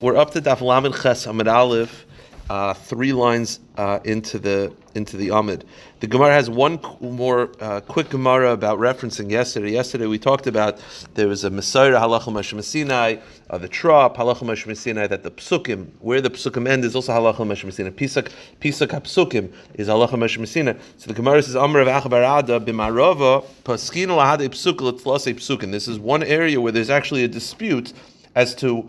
We're up to Daf Lamed Ches Amid Aleph, uh, three lines uh, into the into the Amid. The Gemara has one more uh, quick Gemara about referencing yesterday. Yesterday we talked about there was a Messiah Halachah Moshe Sinai, uh, the Trop Halachah Moshe Sinai, that the Psukim, where the Psukim end, is also Halachah Moshe Sinai. Pisak Pisak HaPsukim is Halachah Moshe Sinai. So the Gemara says Amr of Achabarada b'Marava Paskin lahad Psuk l'tlas Psukim. This is one area where there's actually a dispute as to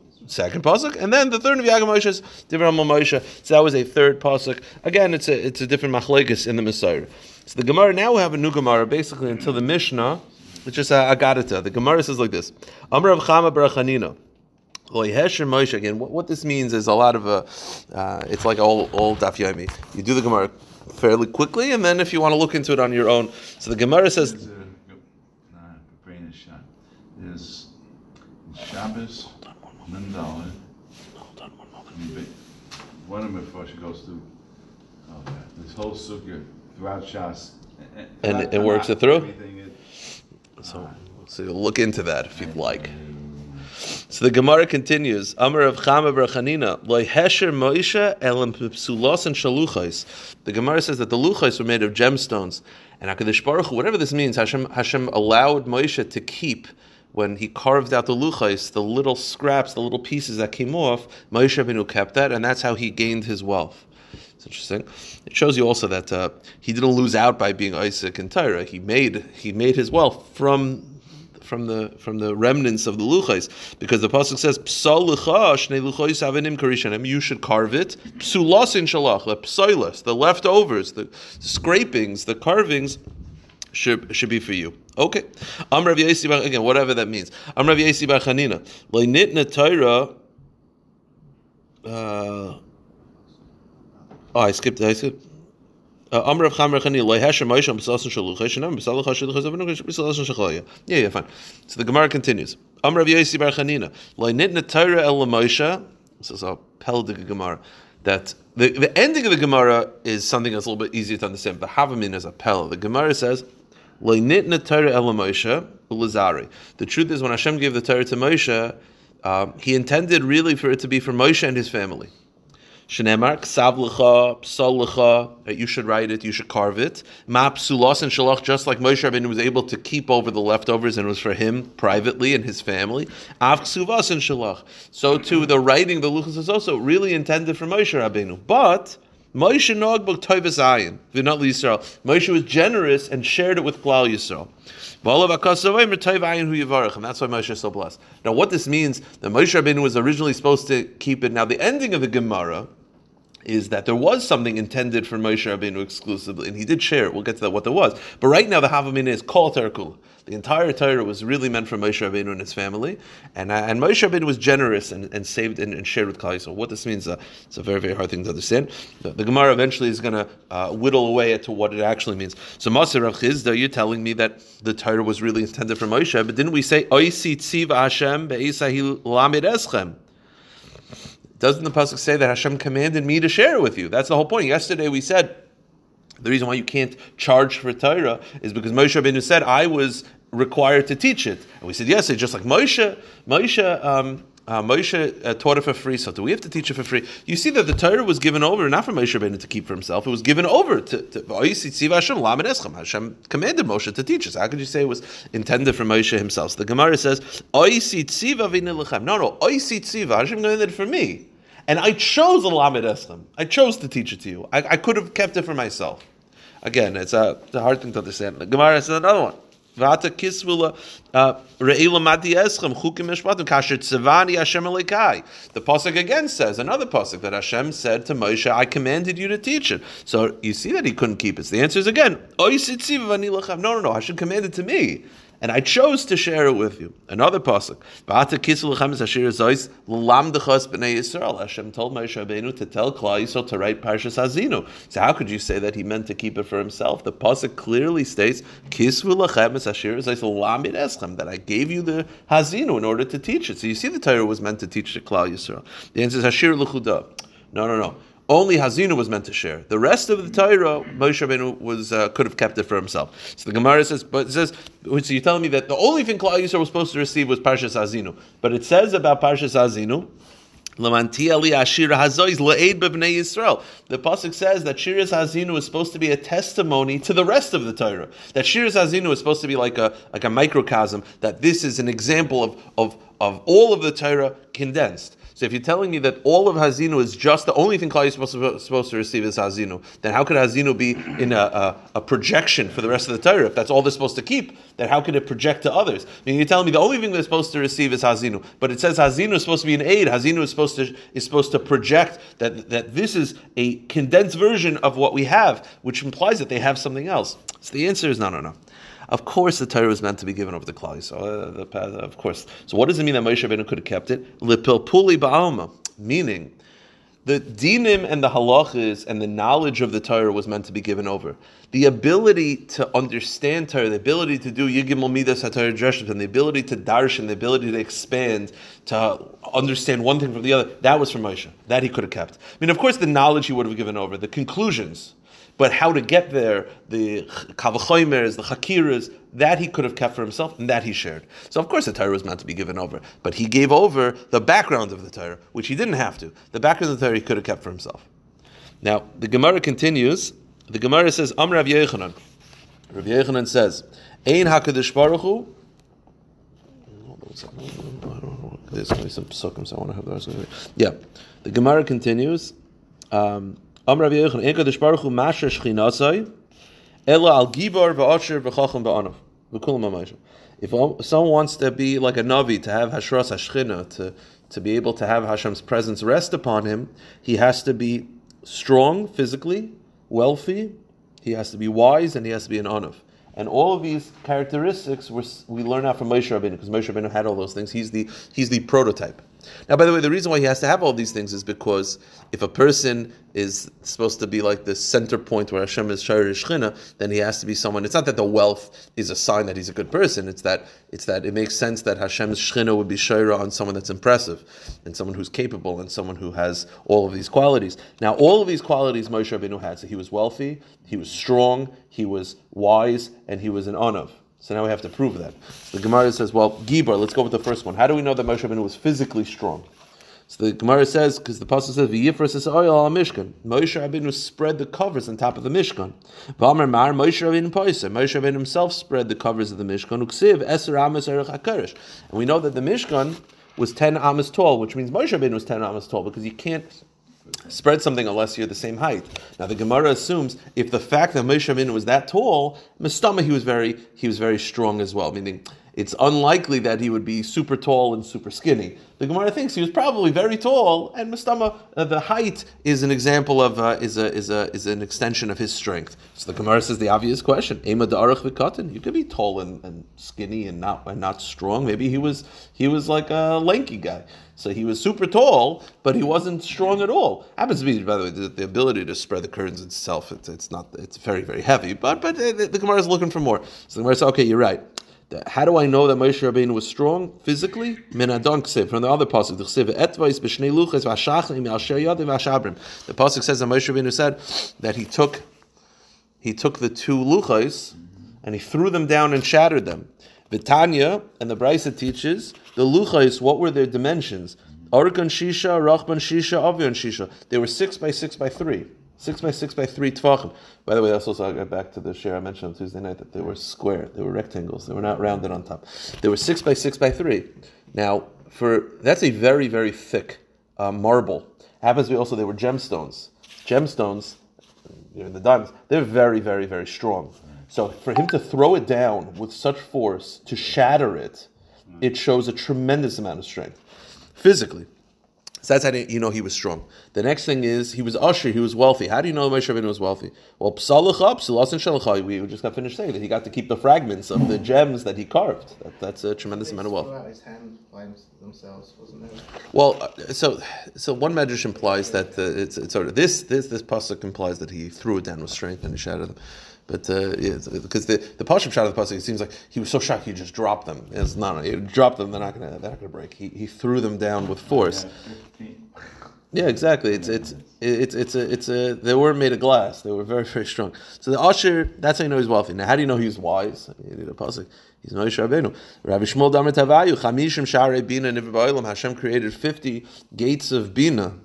Second pasuk, and then the third of Yagam Moshe is different Moshe. So that was a third pasuk. Again, it's a it's a different machlekes in the Messiah. So the Gemara now we have a new Gemara basically until the Mishnah, which is a agadita. The Gemara says like this: Amr of Chama Barachanina. Moshe again. What, what, this means is a lot of a. Uh, it's like all all daf yomi. You do the Gemara fairly quickly, and then if you want to look into it on your own. So the Gemara says. There's Shabbos Mandala. Hold on one moment. One of them before she goes through oh, okay. this whole sukkah throughout Shas. And, and it works it through? so, so you'll look into that if you'd like. So the Gemara continues. Amar of Chama Brachanina, loy hesher Moisha elam psulos and shaluchais. The Gemara says that the luchais were made of gemstones, and Hakadosh Baruch Hu, whatever this means, Hashem, Hashem allowed Moshe to keep when he carved out the luchais, the little scraps, the little pieces that came off, Moshe Rabbeinu kept that, and that's how he gained his wealth. It's interesting. It shows you also that uh, he didn't lose out by being Isaac and Tyra. He made he made his wealth from from the from the remnants of the luchais, because the pasuk says psal You should carve it. Psulas in shalach, the the leftovers, the scrapings, the carvings should should be for you. Okay. Am Rav Yesi again, whatever that means. Am Rav Yesi Bar Chanina. Leinitna Torah. Uh, oh, I skipped. I skipped. Uh, Amr of Chamer Chani Loi Hesher Moshe B'Sasan Shalucha Shanam B'Salach Shalucha Zavinu B'Sasan Shachalaya. Yeah, yeah, fine. So the Gemara continues. Amr of Yesi Bar Chanina Loi Nitna Torah El Moshe. This is a Peldig Gemara. That the, the ending of the Gemara is something that's a little bit easier to understand. The Havamin is a Pel. The Gemara says the truth is, when Hashem gave the Torah to Moshe, um, He intended really for it to be for Moshe and his family. Lecha. You should write it. You should carve it. Ma psulas and shalach, just like Moshe Rabbeinu was able to keep over the leftovers, and it was for him privately and his family. And shalach. So too, the writing, the luchas is also really intended for Moshe Rabbeinu, but Moshe Nogbog Toivas Ayin, Vinat Yisrael. Moshe was generous and shared it with Klal Yisrael. And that's why Moshe is so blessed. Now, what this means, that Moshe Rabbeinu was originally supposed to keep it. Now, the ending of the Gemara is that there was something intended for Moshe Rabbeinu exclusively, and he did share it. We'll get to that, what there was. But right now, the Havamina is called Terakula. The entire Torah was really meant for Moshe Rabbeinu and his family, and uh, and Moshe Rabbeinu was generous and, and saved and, and shared with Klal So what this means, uh, it's a very very hard thing to understand. The, the Gemara eventually is going to uh, whittle away to what it actually means. So Maser Chizda, you're telling me that the Torah was really intended for Moshe, but didn't we say Oisi Tziv Hashem Lamid Eschem? Doesn't the pasuk say that Hashem commanded me to share it with you? That's the whole point. Yesterday we said the reason why you can't charge for Torah is because Moshe Rabbeinu said, I was required to teach it. And we said, yes, it's just like Moshe, Moshe, um, uh, Moshe uh, taught it for free, so do we have to teach it for free? You see that the Torah was given over not for Moshe Rabbeinu to keep for himself; it was given over to, to Hashem commanded Moshe to teach us. How could you say it was intended for Moshe himself? So the Gemara says, "No, no, Hashem commanded it for me, and I chose the Lamed Eschem. I chose to teach it to you. I, I could have kept it for myself." Again, it's a, it's a hard thing to understand. The Gemara says another one. Vata uh, re'ila mati eschem chukim mishpatim kasher tzivani Hashem. The pasuk again says another pasuk that Hashem said to Moshe, "I commanded you to teach it." So you see that he couldn't keep it. So the answer is again, no, no, no. Hashem commanded to me, and I chose to share it with you. Another pasuk. Hashem told Moshe Rabbeinu to tell Klal Yisrael to write Parshas Hazinu. So how could you say that he meant to keep it for himself? The pasuk clearly states that I gave you the Hazinu in order to teach it. So you see, the Torah was meant to teach the Klal Yisrael. The answer is Hashir l'chudah. No, no, no. Only Hazinu was meant to share. The rest of the Torah, Moshe Rabbeinu was uh, could have kept it for himself. So the Gemara says, but it says, so you're telling me that the only thing Klal Yisrael was supposed to receive was Parshas Hazinu. But it says about Parshas Hazinu. The pasuk says that Shiras Hazinu is supposed to be a testimony to the rest of the Torah. That Shiras Hazinu is supposed to be like a like a microcosm. That this is an example of of of all of the Torah condensed. So if you're telling me that all of Hazinu is just the only thing Klal is supposed to, receive is Hazinu, then how could Hazinu be in a, a, a, projection for the rest of the Torah? If that's all they're supposed to keep, then how could it project to others? I mean, you're telling me the only thing they're supposed to receive is Hazinu, but it says Hazinu is supposed to be an aid. Hazinu is supposed to is supposed to project that that this is a condensed version of what we have, which implies that they have something else. So the answer is no, no, no. Of course, the Torah was meant to be given over to Klal So, uh, the, of course. So, what does it mean that Moshe Rabbeinu could have kept it? Lepilpuli ba'alma, meaning the dinim and the halachas and the knowledge of the Torah was meant to be given over. The ability to understand Torah, the ability to do yigimel midas haTorah dreshes, and the ability to darshan, the ability to expand, to understand one thing from the other, that was from Moshe. That he could have kept. I mean, of course, the knowledge he would have given over, the conclusions, but how to get there, the kavachoimers, the chakiras, that he could have kept for himself, and that he shared. So of course the Torah was meant to be given over, but he gave over the background of the Torah, which he didn't have to. The background of the Torah he could have kept for himself. Now the Gemara continues. The Gemara says, "Am Rav Yechanan." Rav Yechanan says, "Ein Hakadosh Baruch Hu." There's going to be some psukim, I want to have those. Yeah, the Gemara continues. Um, Amr Kadosh Baruch Hu Masher Ela Al. If someone wants to be like a Navi, to have Hashras Hashchina, to, to be able to have Hashem's presence rest upon him, he has to be strong physically, wealthy, he has to be wise, and he has to be an Anav. And all of these characteristics we learn out from Moshe Rabbeinu, because Moshe Rabbeinu had all those things. He's the, he's the prototype. Now, by the way, the reason why he has to have all these things is because if a person is supposed to be like the center point where Hashem is Shayr Shchina, then he has to be someone. It's not that the wealth is a sign that he's a good person. It's that it's that it makes sense that Hashem's Shchina would be Shayra on someone that's impressive, and someone who's capable, and someone who has all of these qualities. Now, all of these qualities Moshe Rabbeinu had. So he was wealthy, he was strong, he was wise, and he was an Anav. So now we have to prove that. So the Gemara says, well, Gibar, let's go with the first one. How do we know that Moshe Rabbeinu was physically strong? So the Gemara says, because the Pasuk says, "V'yifras is oil oh, al Mishkan." Moshe Rabbeinu spread the covers on top of the Mishkan. V'amar mar Moshe Rabbeinu poisa. Moshe Rabbeinu himself spread the covers of the Mishkan. Uksiv eser amas erech. And we know that the Mishkan was ten amas tall, which means Moshe Rabbeinu was ten amas tall because you can't spread something unless you're the same height. Now the Gemara assumes if the fact that Moshe Rabbeinu was that tall, Mistama he was very he was very strong as well. Meaning it's unlikely that he would be super tall and super skinny. The Gemara thinks he was probably very tall, and Mustama, uh, the height is an example of uh, is a is a is an extension of his strength. So the Gemara says the obvious question: Ema da'arach v'katan. You could be tall and, and skinny and not and not strong. Maybe he was he was like a lanky guy. So he was super tall, but he wasn't strong at all. Happens to be, by the way, the, the ability to spread the curtains itself. It's, it's not. It's very very heavy, but but the, the Gemara is looking for more. So the Gemara says, okay, you're right. How do I know that Moshe Rabbeinu was strong physically? From the other pasuk. The pasuk says that Moshe Rabbeinu said that he took he took the two luchos and he threw them down and shattered them. Vitanya and the Brisa teaches the luchos. What were their dimensions? Orkan shisha, rachban shisha, avion shisha. They were six by six by three. Six by six by three tvachim. By the way, that's also I got back to the share I mentioned on Tuesday night that they were square, they were rectangles, they were not rounded on top. They were six by six by three. Now, for that's a very very thick uh, marble. Happens to be also they were gemstones. Gemstones, the diamonds, they're very very very strong. So for him to throw it down with such force to shatter it, it shows a tremendous amount of strength physically. So that's how you know he was strong. The next thing is he was usher, he was wealthy. How do you know Moshe Rabbeinu was wealthy? Well, psalucha, psalas and. We just got finished saying that he got to keep the fragments of the gems that he carved. That, that's a tremendous amount of wealth. His hand themselves, wasn't there? Well, uh, so so one medrash implies that uh, it's, it's sort of this this this pasuk implies that he threw it down with strength and he shattered them. But uh, yeah, because the the pasuk shot of the pasuk, it seems like he was so shocked he just dropped them. It's not he dropped them; they're not gonna they're not gonna break. He, he threw them down with force. Yeah, exactly. It's it's it's it's a it's a they were made of glass. They were very very strong. So the usher, that's how you know he's wealthy. Now, how do you know he's wise? You need a pasuk. He's Moshe Rabbeinu. Rabbi Shmuel Damer Tavayu Chamishim Sharei Bina Niv Hashem created fifty gates of Bina.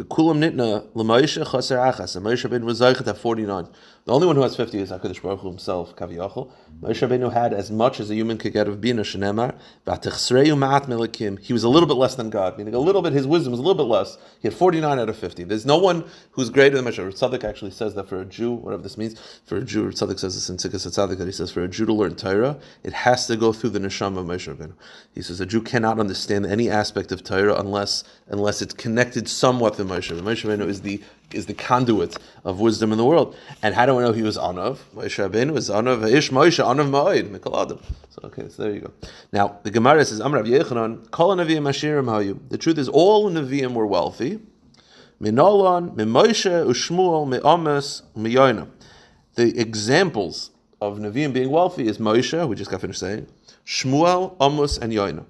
The kulam nitna l'Moshe chaser achas. And Moshe Rabbeinu was zeichet at forty nine. The only one who has 50 is HaKadosh Baruch Hu himself, Kaviyachol. Moshe Rabbeinu had as much as a human could get of Bina Shenemar. ma'at melikim. He was a little bit less than God, meaning a little bit, his wisdom was a little bit less. He had 49 out of 50. There's no one who's greater than Moshe. Tzaddik actually says that for a Jew, whatever this means, for a Jew, Tzaddik says this in Tzikas Tzaddik, that he says for a Jew to learn Torah, it has to go through the neshama of Moshe Rabbeinu. He says a Jew cannot understand any aspect of Torah unless unless it's connected somewhat to Moshe. Moshe Rabbeinu is the is the conduit of wisdom in the world. And how do we know he was Anav? Moshe Rabbeinu was Anav Ish Moshe Anav Ma'od Mikol Adam. So okay, so there you go. Now the Gemara says Amrav Yechanan Kol Nevi'im Ashirim Hayu. The truth is all Nevi'im were wealthy. Minolan, Mimoshe, Ushmuel, Me'amas, Meyona. The examples of Nevi'im being wealthy is Moshe, we just got finished saying, Shmuel, Amos, and Yoina.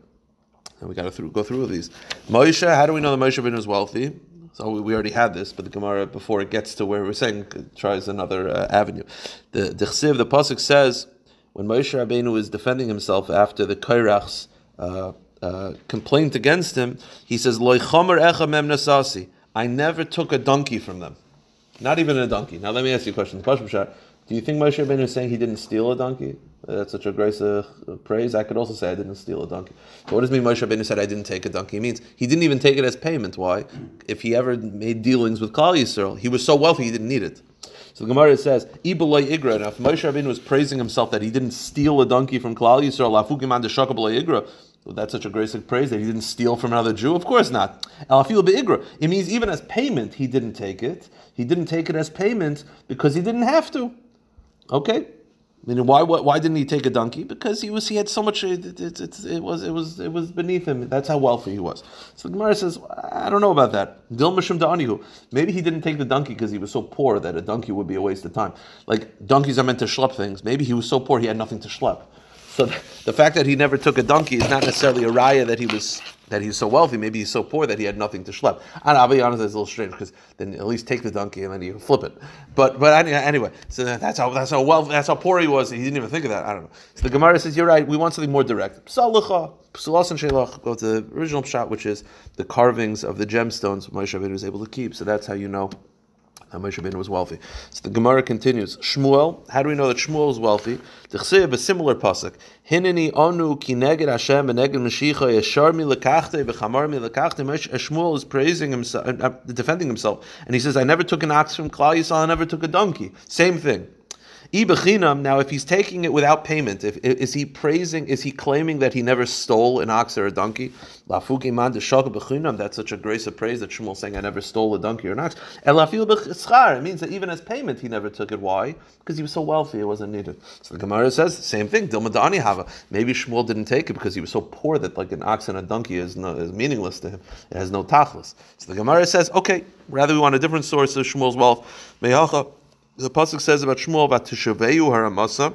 And we got to through, go through these. Moshe, how do we know that Moshe is wealthy? So we already had this, but the Gemara, before it gets to where we're saying, tries another uh, avenue. The the the pasuk says, when Moshe Rabbeinu is defending himself after the Korach's uh, uh, complaint against him, he says, Loi chomer echa mem nasasi. I never took a donkey from them. Not even a donkey. Now let me ask you a question. Do you think Moshe Rabbeinu is saying he didn't steal a donkey? That's such a grace of uh, praise. I could also say I didn't steal a donkey. So what does mean Moshe Rabbeinu said I didn't take a donkey? It means he didn't even take it as payment. Why? If he ever made dealings with Klal Yisrael, he was so wealthy he didn't need it. So the Gemara says, Ibaloy Igra. Now, if Moshe Rabbeinu was praising himself that he didn't steal a donkey from Klal Yisrael, Lafukim Igra, well, that's such a grace of praise that he didn't steal from another Jew? Of course not. It means even as payment, he didn't take it. He didn't take it as payment because he didn't have to. Okay, Meaning, why, why, why didn't he take a donkey? Because he was he had so much. It, it, it, it, was it was it was beneath him. That's how wealthy he was. So the Gemara says, I don't know about that. Maybe he didn't take the donkey because he was so poor that a donkey would be a waste of time. Like donkeys are meant to schlep things. Maybe he was so poor he had nothing to schlep. So the fact that he never took a donkey is not necessarily a raya that he was that he's so wealthy. Maybe he's so poor that he had nothing to schlep. And I'll be honest, it's a little strange because then at least take the donkey and then you flip it. But but anyway, so that's how that's how well that's how poor he was. He didn't even think of that. I don't know. So the Gemara says you're right. We want something more direct. Psalucha, psalas and shelach go to the original shot, which is the carvings of the gemstones Moshe was able to keep. So that's how you know how Moshe Rabbeinu was wealthy. So the Gemara continues. Shmuel, how do we know that Shmuel is wealthy? T'chsev, a similar pasuk. Hineni onu ki neged Hashem beneged Mashiach yeshar mi lekachte bechamar mi lekachte. Shmuel is praising himself, uh, uh, defending himself, and he says, "I never took an ox from Klal Yisrael. I never took a donkey." Same thing. Now, if he's taking it without payment, if, is he praising, is he claiming that he never stole an ox or a donkey? That's such a grace of praise that Shmuel saying, I never stole a donkey or an ox. It means that even as payment, he never took it. Why? Because he was so wealthy, it wasn't needed. So the Gemara says, same thing, Dilmadani Hava. Maybe Shmuel didn't take it because he was so poor that like an ox and a donkey is, no, is meaningless to him. It has no tachlis. So the Gemara says, okay, rather we want a different source of Shmuel's wealth the pasuk says about Shmuel about Tishaveyu Haramasa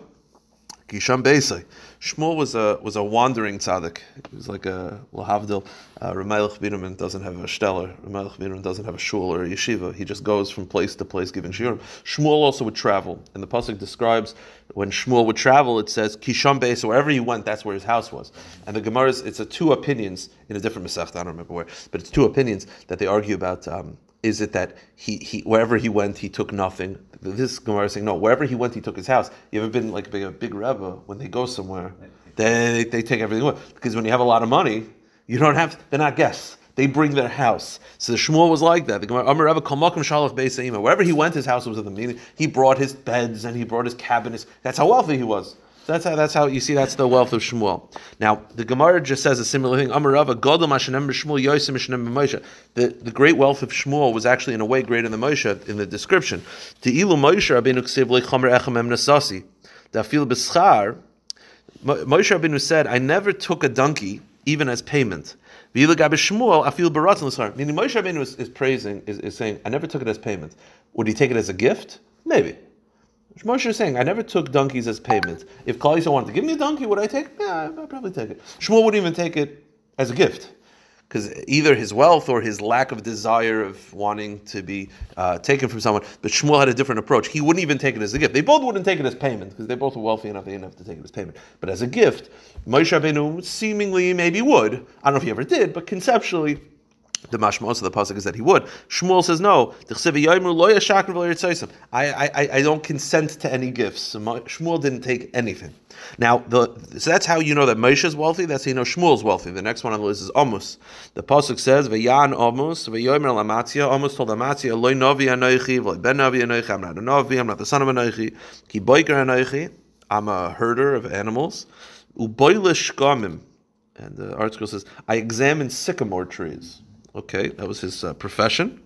Kisham Beisai. Shmuel was a was a wandering tzaddik. He was like a lahavdil. Uh, Ramelech Biderman doesn't have a stellar. Ramelech Biderman doesn't have a shul or a yeshiva. He just goes from place to place giving shiurim. Shmuel also would travel, and the pasuk describes when Shmuel would travel. It says Kisham Beis. Wherever he went, that's where his house was. And the Gemara is it's a two opinions in a different Masech. I don't remember where, but it's two opinions that they argue about. Um, is it that he, he wherever he went he took nothing? This Gemara is saying no. Wherever he went, he took his house. You ever been like a big, a big rebbe when they go somewhere, they they take everything away because when you have a lot of money, you don't have. They're not guests. They bring their house. So the Shmuel was like that. The Gemara, Amar Rebbe Kalmakim Shalach Beisayima. Wherever he went, his house was at the meeting. He brought his beds and he brought his cabinets. That's how wealthy he was. So that's how that's how you see that's the wealth of Shmuel. Now the Gemara just says a similar thing. Amarava Shmuel Yosem Moshe. The the great wealth of Shmuel was actually in a way greater than Moshe in the description. To Ilu Moshe Rabbeinu Ksiv Lechomer Echem Em Nasasi. Dafil Beschar. Moshe Rabbeinu said, "I never took a donkey even as payment." Meaning Moshe Rabbeinu is, is praising is, is saying, "I never took it as payment." Would he take it as a gift? Maybe. Moshe is saying, I never took donkeys as payment. If Klal Yisrael wanted to give me a donkey, would I take? Yeah, I'd probably take it. Shmuel wouldn't even take it as a gift. Because either his wealth or his lack of desire of wanting to be uh, taken from someone, but Shmuel had a different approach. He wouldn't even take it as a gift. They both wouldn't take it as payment because they both were wealthy enough; they didn't have to take it as payment. But as a gift, Moshe Rabbeinu seemingly maybe would. I don't know if he ever did, but conceptually, the mashmos of the pasuk is that he would. Shmuel says no. I, I, I don't consent to any gifts. Shmuel didn't take anything. Now, the, so that's how you know that Moshe is wealthy. That's how you know Shmuel's wealthy. The next one on the list is Amos. The pasuk says, "V'yan Amos, v'yomer lamatzia." Amos told Amatzia, "Loy novi anoichi, v'loy ben novi anoichi. I'm not a novi. I'm not the son of anoichi. Ki boiker anoichi. I'm a herder of animals. Uboilish gamim." And the article says, "I examine sycamore trees." Okay, that was his uh, profession.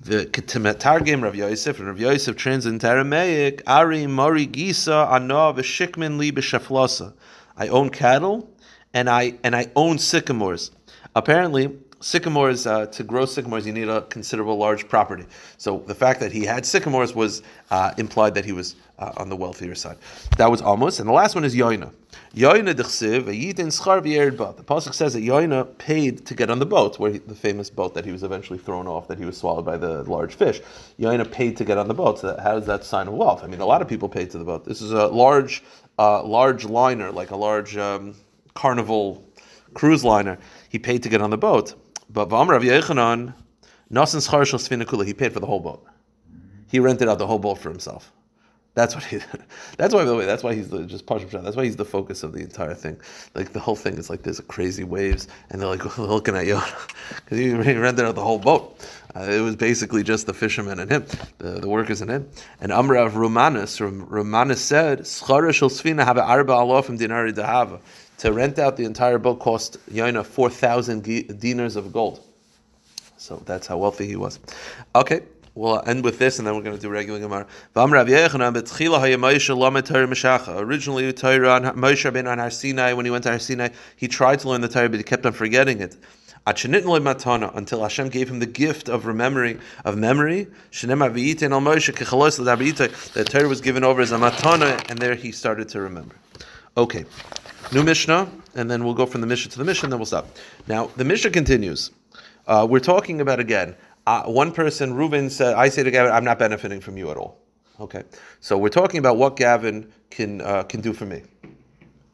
The Targim Rav Yosef and Rav Yosef trans in Aramaic. Ari Mari Gisa Ana v'Shikmin Li b'Shaflasa. I own cattle, and I and I own sycamores. Apparently, sycamores uh, to grow sycamores, you need a considerable large property. So the fact that he had sycamores was uh, implied that he was uh, on the wealthier side. That was almost, and the last one is Yoina. Yoina dechsiv a yitin schar The pasuk says that Yoina paid to get on the boat, where he, the famous boat that he was eventually thrown off, that he was swallowed by the large fish. Yoina paid to get on the boat. So that, how is that sign of wealth? I mean, a lot of people paid to the boat. This is a large, uh, large liner, like a large um, carnival cruise liner. He paid to get on the boat. But V'amr Rav Yechanan, Nasan schar he paid for the whole boat. He rented out the whole boat for himself. That's what he. That's why, by the way, that's why he's the, just Pashup That's why he's the focus of the entire thing. Like the whole thing is like there's crazy waves, and they're like looking at you because he rented out the whole boat. Uh, it was basically just the fishermen and him, the, the workers and him. And Amra of Romanus, Romanus said, "Schara have arba alofim dinari dahava." To rent out the entire boat cost Yaina four thousand dinars of gold. So that's how wealthy he was. Okay, we'll end with this, and then we're going to do regular Gemara. Originally, Torah Moshe ben on Har Sinai, when he went to Har Sinai, he tried to learn the Torah, but he kept on forgetting it. Until Hashem gave him the gift of remembering of memory. The Torah was given over as a matana, and there he started to remember. Okay, new Mishnah, and then we'll go from the Mishnah to the Mishnah, then we'll stop. Now the Mishnah continues. Uh, we're talking about again uh, one person, Reuben said, I say to Gavin, I'm not benefiting from you at all. Okay, so we're talking about what Gavin can uh, can do for me.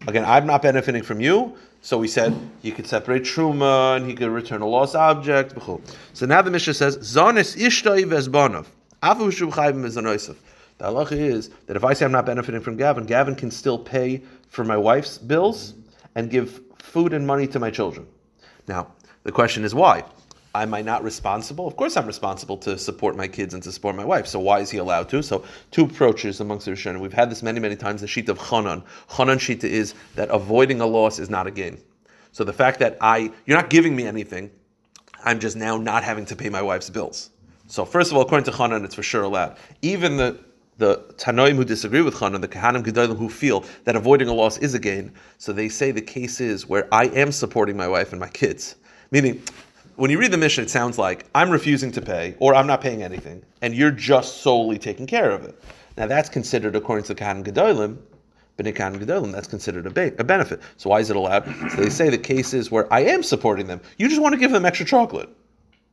Again, I'm not benefiting from you, so we said he could separate truma and he could return a lost object. So now the Mishnah says, "Zanis ishtai vesbanov The halacha is that if I say I'm not benefiting from Gavin, Gavin can still pay for my wife's bills and give food and money to my children. Now, the question is why? Am I not responsible? Of course, I'm responsible to support my kids and to support my wife. So why is he allowed to? So two approaches amongst the Rishonim. We've had this many, many times. The sheet of Chanan. Chanan sheet is that avoiding a loss is not a gain. So the fact that I, you're not giving me anything, I'm just now not having to pay my wife's bills. So first of all, according to Chanan, it's for sure allowed. Even the the Tanoim who disagree with Chanan, the Kahanim Gedolim who feel that avoiding a loss is a gain, so they say the case is where I am supporting my wife and my kids. Meaning, when you read the mission, it sounds like I'm refusing to pay or I'm not paying anything, and you're just solely taking care of it. Now that's considered, according to the Kahan Gedolim, B'nikan Gedolim, that's considered a, ba- a benefit. So why is it allowed? So they say the cases where I am supporting them, you just want to give them extra chocolate.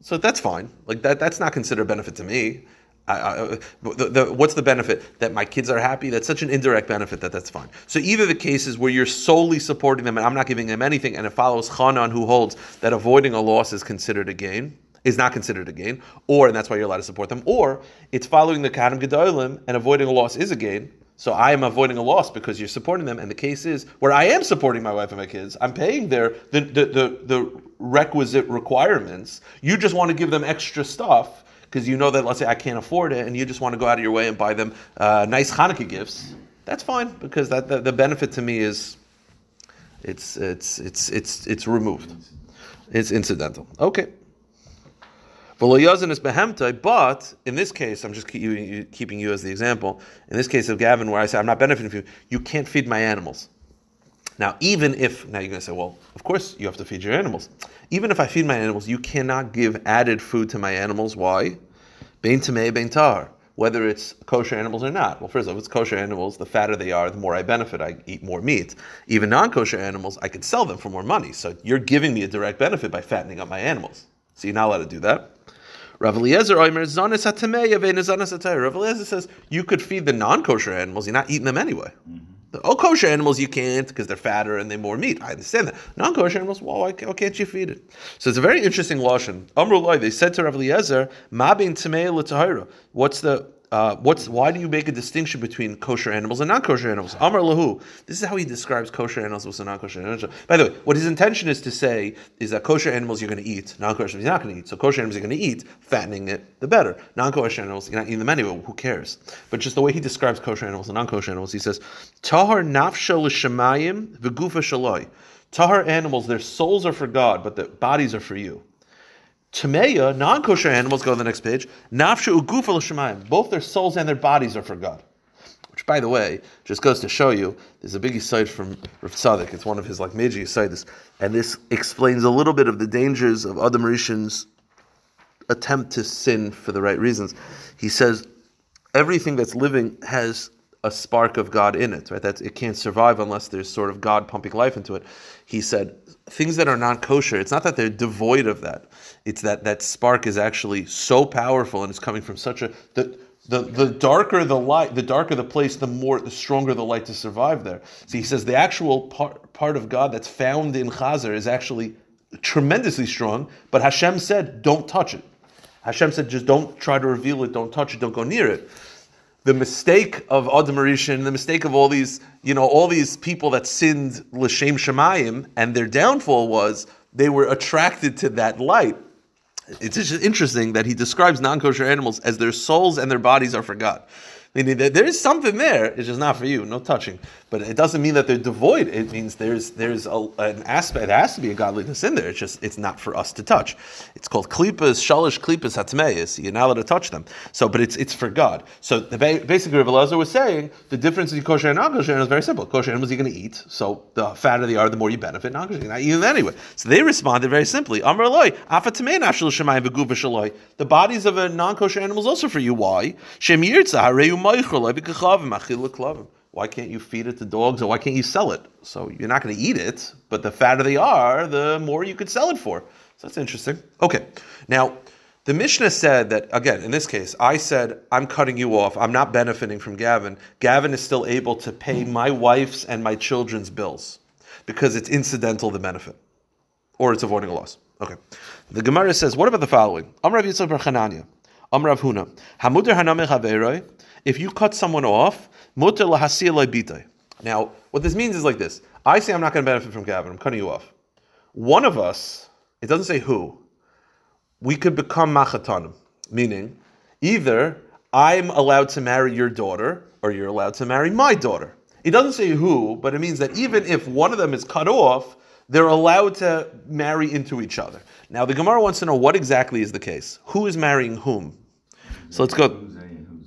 So that's fine. Like that, that's not considered a benefit to me. I, uh, the, the, what's the benefit that my kids are happy? That's such an indirect benefit that that's fine. So either the cases where you're solely supporting them and I'm not giving them anything, and it follows Chanan who holds that avoiding a loss is considered a gain, is not considered a gain, or and that's why you're allowed to support them, or it's following the Kadim Gedolim and avoiding a loss is a gain. So I am avoiding a loss because you're supporting them, and the case is where I am supporting my wife and my kids. I'm paying their the the, the, the requisite requirements. You just want to give them extra stuff because you know that let's say I can't afford it, and you just want to go out of your way and buy them uh, nice Hanukkah gifts. that's fine because that the, the benefit to me is it's it's it's it's it's removed. It's incidental. Okay. But in this case, I'm just keep keeping you as the example. In this case of Gavin, where I say I'm not benefiting from you, you can't feed my animals. Now, even if now you're going to say, well, of course you have to feed your animals. Even if I feed my animals, you cannot give added food to my animals. Why? Bain tamei, bain tar. Whether it's kosher animals or not. Well, first of all, if it's kosher animals, the fatter they are, the more I benefit. I eat more meat. Even non-kosher animals, I could sell them for more money. So you're giving me a direct benefit by fattening up my animals. So you're not allowed to do that. Rav Eliezer says you could feed the non-kosher animals. You're not eating them anyway. Mm-hmm. The oh, kosher animals you can't because they're fatter and they more meat. I understand that. Non-kosher animals, well, why, why can't you feed it? So it's a very interesting lashon. Amrullah, they said to Rav Eliezer, "Ma bein tamei l'tahira." What's the uh, what's why do you make a distinction between kosher animals and non-kosher animals? Amar lahu. This is how he describes kosher animals versus non-kosher animals. By the way, what his intention is to say is that kosher animals you're going to eat, non-kosher animals you're not going to eat. So kosher animals you're going to eat, fattening it the better. Non-kosher animals you're not eating them anyway. Who cares? But just the way he describes kosher animals and non-kosher animals, he says tahar nafsha l'shemayim v'gufa shaloi. Tahar animals, their souls are for God, but their bodies are for you. Tameya, non-kosher animals, go to the next page. Nafsha ugufa l'shemayim. Both their souls and their bodies are for God. Which, by the way, just goes to show you, there's a big site from Rav Tzadok. It's one of his like major sites, and this explains a little bit of the dangers of other Rishon's attempt to sin for the right reasons. He says everything that's living has a spark of God in it, right? That it can't survive unless there's sort of God pumping life into it. He said things that are not kosher. It's not that they're devoid of that. It's that that spark is actually so powerful and it's coming from such a the the, the darker the light, the darker the place, the more the stronger the light to survive there. So he says the actual part part of God that's found in Chazer is actually tremendously strong, but Hashem said, don't touch it. Hashem said, just don't try to reveal it, don't touch it, don't go near it. The mistake of Adam Rishon, the mistake of all these, you know, all these people that sinned l'shem shemayim, and their downfall was they were attracted to that light. It's just interesting that he describes non-kosher animals as their souls and their bodies are for God. Meaning that there is something there. It's just not for you. No touching. But it doesn't mean that they're devoid. It means there's there's a, an aspect. There has to be a godliness in there. It's just it's not for us to touch. It's called klipas shalish klipas hatmeis. You're not allowed to touch them. So, but it's it's for God. So the ba- basically, Rav Elazar was saying the difference between kosher and non-kosher is very simple. Kosher animals you're going to eat. So the fatter they are, the more you benefit. Non-kosher you're not eating them anyway. So they responded very simply. Amar loy afatamei nashul. The bodies of a non-kosher animal is also for you. Why? Shem yirtza hareu why can't you feed it to dogs or why can't you sell it? So you're not going to eat it, but the fatter they are, the more you could sell it for. So that's interesting. Okay. Now, the Mishnah said that, again, in this case, I said, I'm cutting you off. I'm not benefiting from Gavin. Gavin is still able to pay my wife's and my children's bills because it's incidental the benefit or it's avoiding a loss. Okay. The Gemara says, what about the following? Amrav Yitzchak Bar. Amrav Huna. Hamuder haname. If you cut someone off, muter lahasiyah bitay. Now, what this means is like this. I say I'm not going to benefit from Gavin. I'm cutting you off. One of us, it doesn't say who, we could become machatanim, meaning either I'm allowed to marry your daughter or you're allowed to marry my daughter. It doesn't say who, but it means that even if one of them is cut off, they're allowed to marry into each other. Now, the Gemara wants to know what exactly is the case. Who is marrying whom? So let's go.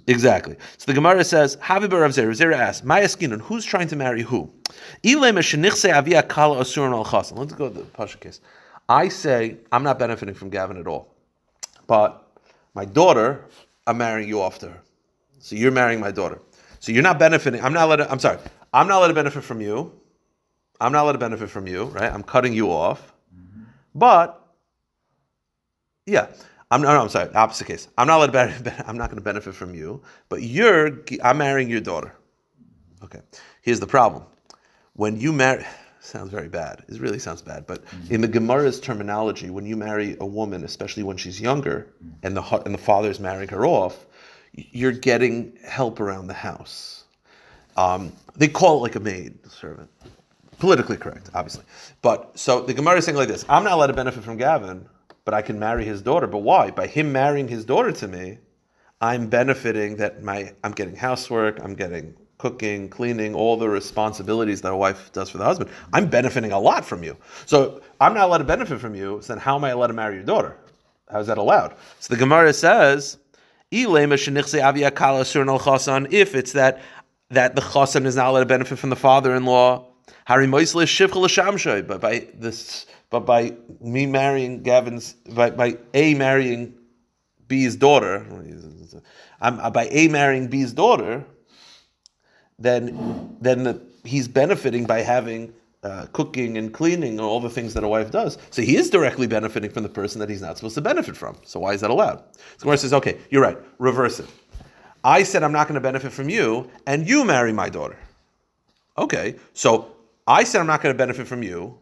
Exactly. So the Gemara says, Habib Rav Zera. Zera asks, Maya Skinon, who's trying to marry who? Let's go to the Pasha case. I say, I'm not benefiting from Gavin at all. But my daughter, I'm marrying you off to her. So you're marrying my daughter. So you're not benefiting. I'm not to, I'm sorry. I'm not to benefit from you. I'm not allowed to benefit from you, right? I'm cutting you off. But yeah, I'm no, no, I'm sorry. Opposite case. I'm not allowed to benefit, I'm not going to benefit from you, but you're. I'm marrying your daughter. Okay. Here's the problem. When you marry, sounds very bad. It really sounds bad. But in the Gemara's terminology, when you marry a woman, especially when she's younger, and the and the father's marrying her off, you're getting help around the house. Um, they call it like a maid servant. Politically correct, obviously. But so the Gemara is saying like this: I'm not allowed to benefit from Gavin, but I can marry his daughter. But why? By him marrying his daughter to me, I'm benefiting that my I'm getting housework, I'm getting cooking, cleaning, all the responsibilities that a wife does for the husband, I'm benefiting a lot from you. So I'm not allowed to benefit from you. So then how am I allowed to marry your daughter? How is that allowed? So the Gemara says, if it's that that the chasan is not allowed to benefit from the father-in-law, but by this, but by me marrying Gavin's, by, by a marrying B's daughter, I'm, by a marrying B's daughter, then then the, he's benefiting by having uh, cooking and cleaning and all the things that a wife does. So he is directly benefiting from the person that he's not supposed to benefit from. So why is that allowed? So Gemara says, okay, you're right. Reverse it. I said I'm not going to benefit from you, and you marry my daughter. Okay, so I said I'm not going to benefit from you,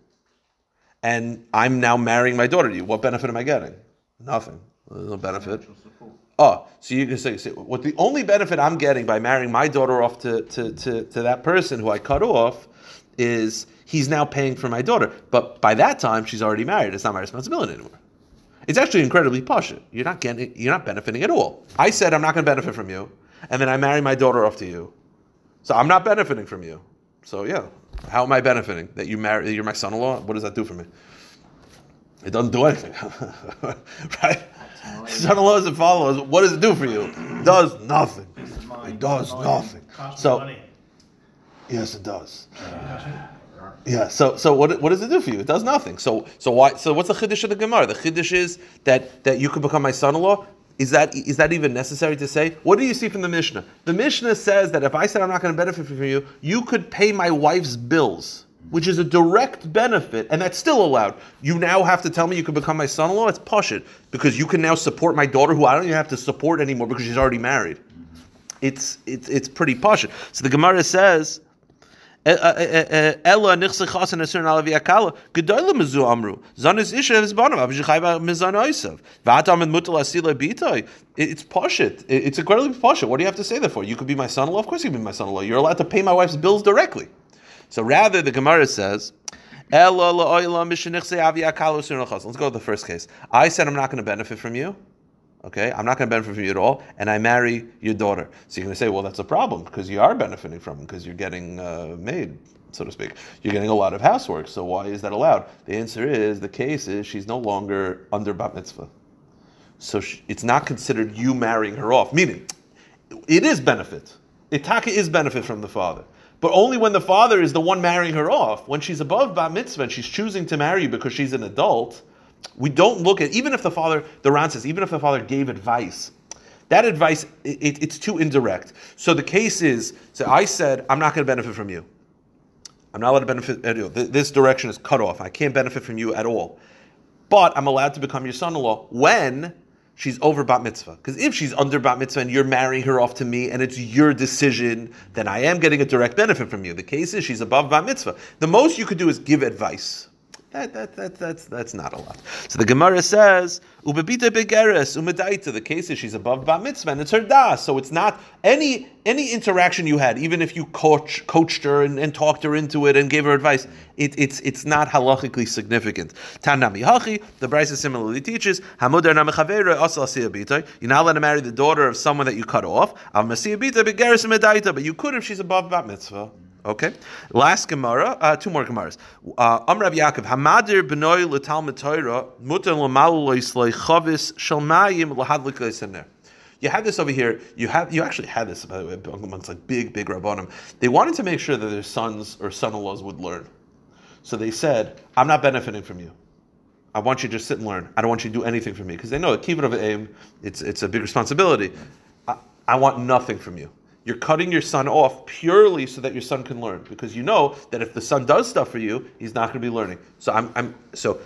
and I'm now marrying my daughter to you. What benefit am I getting? Nothing. No benefit. Oh, so you can say, say, what the only benefit I'm getting by marrying my daughter off to, to, to, to that person who I cut off is he's now paying for my daughter. But by that time, she's already married. It's not my responsibility anymore. It's actually incredibly posh. You're not getting, you're not benefiting at all. I said I'm not going to benefit from you, and then I marry my daughter off to you, so I'm not benefiting from you. So yeah, how am I benefiting that you marry? You're my son-in-law. What does that do for me? It doesn't do anything, right? Son-in-law doesn't follow. us. What does it do for you? It does nothing. It does nothing. So yes, it does. Uh, yeah. So so what, what does it do for you? It does nothing. So so why? So what's the chiddush of the Gemara? The chiddush is that that you could become my son-in-law. Is that is that even necessary to say? What do you see from the Mishnah? The Mishnah says that if I said I'm not going to benefit from you, you could pay my wife's bills, which is a direct benefit, and that's still allowed. You now have to tell me you can become my son-in-law. It's push it because you can now support my daughter, who I don't even have to support anymore because she's already married. It's it's it's pretty push it. So the Gemara says. Ella nichse chasen esern alav yakala gedoyle mezu amru. Zanis isha is banav avishchayva mizan oisav v'atam and mutal asila bitoy it's poshit it's incredibly poshit what do you have to say that for you could be my son-in-law? Of course you can be my son-in-law. You're allowed to pay my wife's bills directly. So rather the Gemara says Let's go to the first case. I said I'm not going to benefit from you. Okay, I'm not going to benefit from you at all, and I marry your daughter. So you're going to say, well, that's a problem because you are benefiting from because you're getting uh, made, so to speak. You're getting a lot of housework. So why is that allowed? The answer is the case is she's no longer under bat mitzvah, so she, it's not considered you marrying her off. Meaning, it is benefit. Itaka is benefit from the father. But only when the father is the one marrying her off. When she's above bat mitzvah and she's choosing to marry you because she's an adult, we don't look at even if the father, the Ran says, even if the father gave advice, that advice it, it's too indirect. So the case is, so I said, I'm not going to benefit from you. I'm not allowed to benefit. uh, This direction is cut off. I can't benefit from you at all. But I'm allowed to become your son-in-law when she's over bat mitzvah. Because if she's under bat mitzvah and you're marrying her off to me and it's your decision, then I am getting a direct benefit from you. The case is she's above bat mitzvah. The most you could do is give advice. That, that, that, that's, that's not a lot. So the Gemara says, Ubebita begeres, umedaita. The case is she's above bat mitzvah and it's her das. So it's not any any interaction you had, even if you coach, coached her and, and talked her into it and gave her advice, it, it's it's not halachically significant. Tanami hachi, the Brisa similarly teaches, Hamudar namechavera. You're not allowed to marry the daughter of someone that you cut off. Masiyabita begeres umedaita. But you could if she's above bat mitzvah. Okay. Last Gemara, uh, two more Gemaras. Uh, Amrav Yaakov, Hamadir b'noi l'talmud Torah, mutar loisloi chavis shalmayim l'hadlik leisener. You had this over here. You have you actually had this by the way amongst like big big rabbanim. They wanted to make sure that their sons or son-in-laws would learn. So they said, "I'm not benefiting from you. I want you to just sit and learn. I don't want you to do anything for me because they know keep it of aim. It's it's a big responsibility. I, I want nothing from you." You're cutting your son off purely so that your son can learn, because you know that if the son does stuff for you, he's not going to be learning. So I'm, I'm so,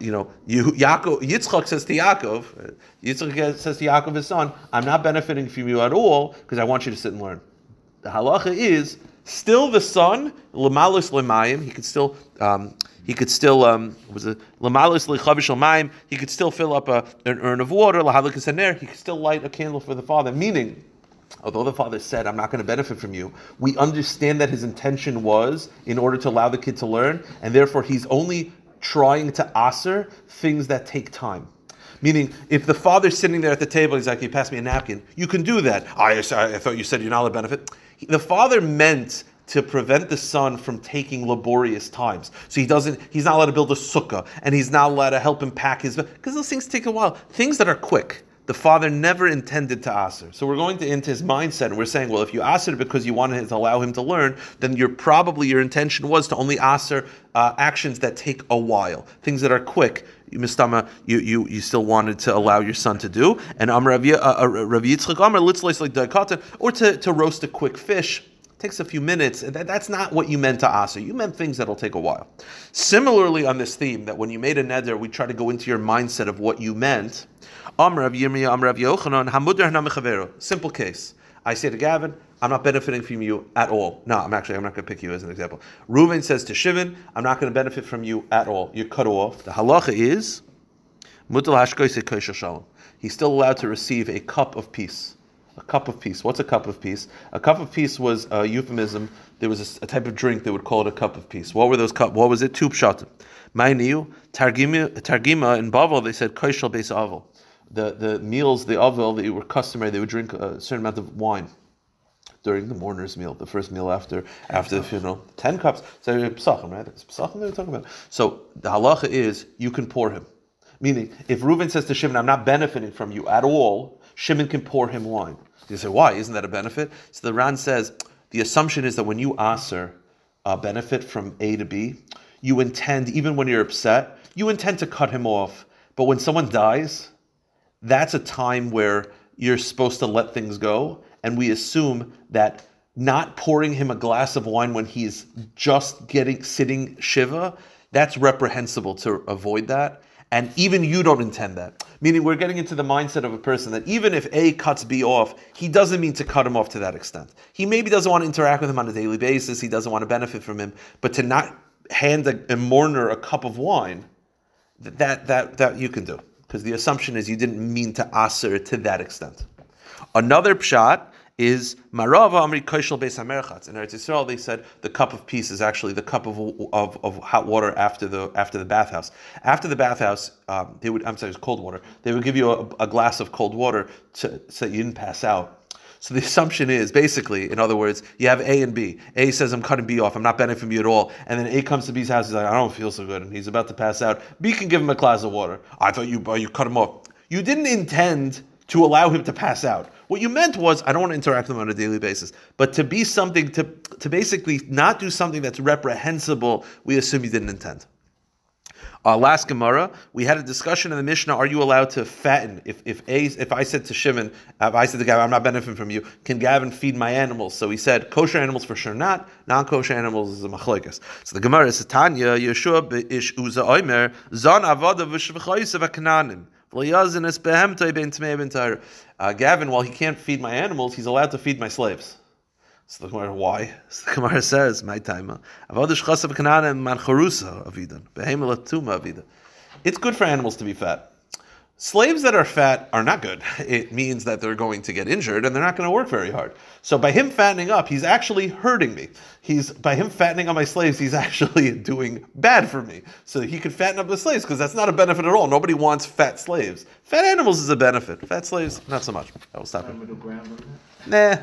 you know, Yaakov, Yitzchak says to Yaakov, Yitzchak says to Yaakov his son, I'm not benefiting from you at all because I want you to sit and learn. The halacha is still the son, lemalus lemayim. He could still. Um, he could still um, was a lamalis lechavish mayim. He could still fill up a, an urn of water. Lahalikas. He could still light a candle for the father. Meaning, although the father said, I'm not going to benefit from you, we understand that his intention was in order to allow the kid to learn, and therefore he's only trying to aser things that take time. Meaning, if the father's sitting there at the table, he's like, "You pass me a napkin." You can do that. I, I thought you said you're not allowed to benefit. The father meant to prevent the son from taking laborious times. So he doesn't. He's not allowed to build a sukkah, and he's not allowed to help him pack his because those things take a while. Things that are quick. The father never intended to aser. So we're going to into his mindset, and we're saying, well, if you aser because you wanted to allow him to learn, then you're probably your intention was to only aser uh, actions that take a while, things that are quick. Mistama, you, you, you still wanted to allow your son to do, and Amr Rav Yitzchak Amr litzleis like daikatan, or to, to roast a quick fish takes a few minutes. That, that's not what you meant to asa. You meant things that'll take a while. Similarly, on this theme, that when you made a neder, we try to go into your mindset of what you meant. Simple case. I say to Gavin, I'm not benefiting from you at all. No, I'm actually I'm not going to pick you as an example. Reuven says to Shimon, I'm not going to benefit from you at all. You're cut off. The halacha is He's still allowed to receive a cup of peace. A cup of peace. What's a cup of peace? A cup of peace was a euphemism. There was a, a type of drink they would call it a cup of peace. What were those cup? What was it? Two pshatim. Ma'iniu targima targima in Bavel they said koishal beis avel. The the meals the avel they were customary. They would drink a certain amount of wine during the mourner's meal, the first meal after after the funeral. Ten cups. So psachim, right? It's psachim they were talking about. So the halacha is you can pour him. Meaning, if Reuven says to Shimon, "I'm not benefiting from you at all," Shimon can pour him wine. You say, why? Isn't that a benefit? So the Ran says the assumption is that when you aser a benefit from A to B, you intend, even when you're upset, you intend to cut him off. But when someone dies, that's a time where you're supposed to let things go. And we assume that not pouring him a glass of wine when he's just getting sitting shiva, that's reprehensible to avoid that. And even you don't intend that. Meaning, we're getting into the mindset of a person that even if A cuts B off, he doesn't mean to cut him off to that extent. He maybe doesn't want to interact with him on a daily basis, he doesn't want to benefit from him, but to not hand a, a mourner a cup of wine, that, that, that you can do. Because the assumption is you didn't mean to aser to that extent. Another pshat is Marava Amri Koshel Beis Hamerchatz. In Eretz Yisrael, they said the cup of peace is actually the cup of, of, of hot water after the after the bathhouse. After the bathhouse, um, they would I'm sorry, it's cold water. They would give you a, a glass of cold water to, so that you didn't pass out. So the assumption is basically, in other words, you have A and B. A says, I'm cutting B off, I'm not benefiting from you at all. And then A comes to B's house, he's like, I don't feel so good, and he's about to pass out. B can give him a glass of water. I thought you, uh, you cut him off. You didn't intend to allow him to pass out. What you meant was, I don't want to interact with him on a daily basis, but to be something, to, to basically not do something that's reprehensible, we assume you didn't intend. Uh, last Gemara, we had a discussion in the Mishnah. Are you allowed to fatten? If if a, if I said to Shimon, if I said to Gavin, I'm not benefiting from you, can Gavin feed my animals? So he said, kosher animals for sure not. Non-kosher animals is a machlekes. So the Gemara is Tanya Yeshua ish uza oimer zon avada v'shv'chayis v'kananim. Uh, Gavin, while he can't feed my animals, he's allowed to feed my slaves. So the Gemara, why? So the Gemara says, my time. Uh, it's good for animals to be fat. Slaves that are fat are not good. It means that they're going to get injured and they're not going to work very hard. So by him fattening up, he's actually hurting me. He's by him fattening on my slaves, he's actually doing bad for me. So he could fatten up the slaves because that's not a benefit at all. Nobody wants fat slaves. Fat animals is a benefit. Fat slaves, not so much. I will stop it. Nah,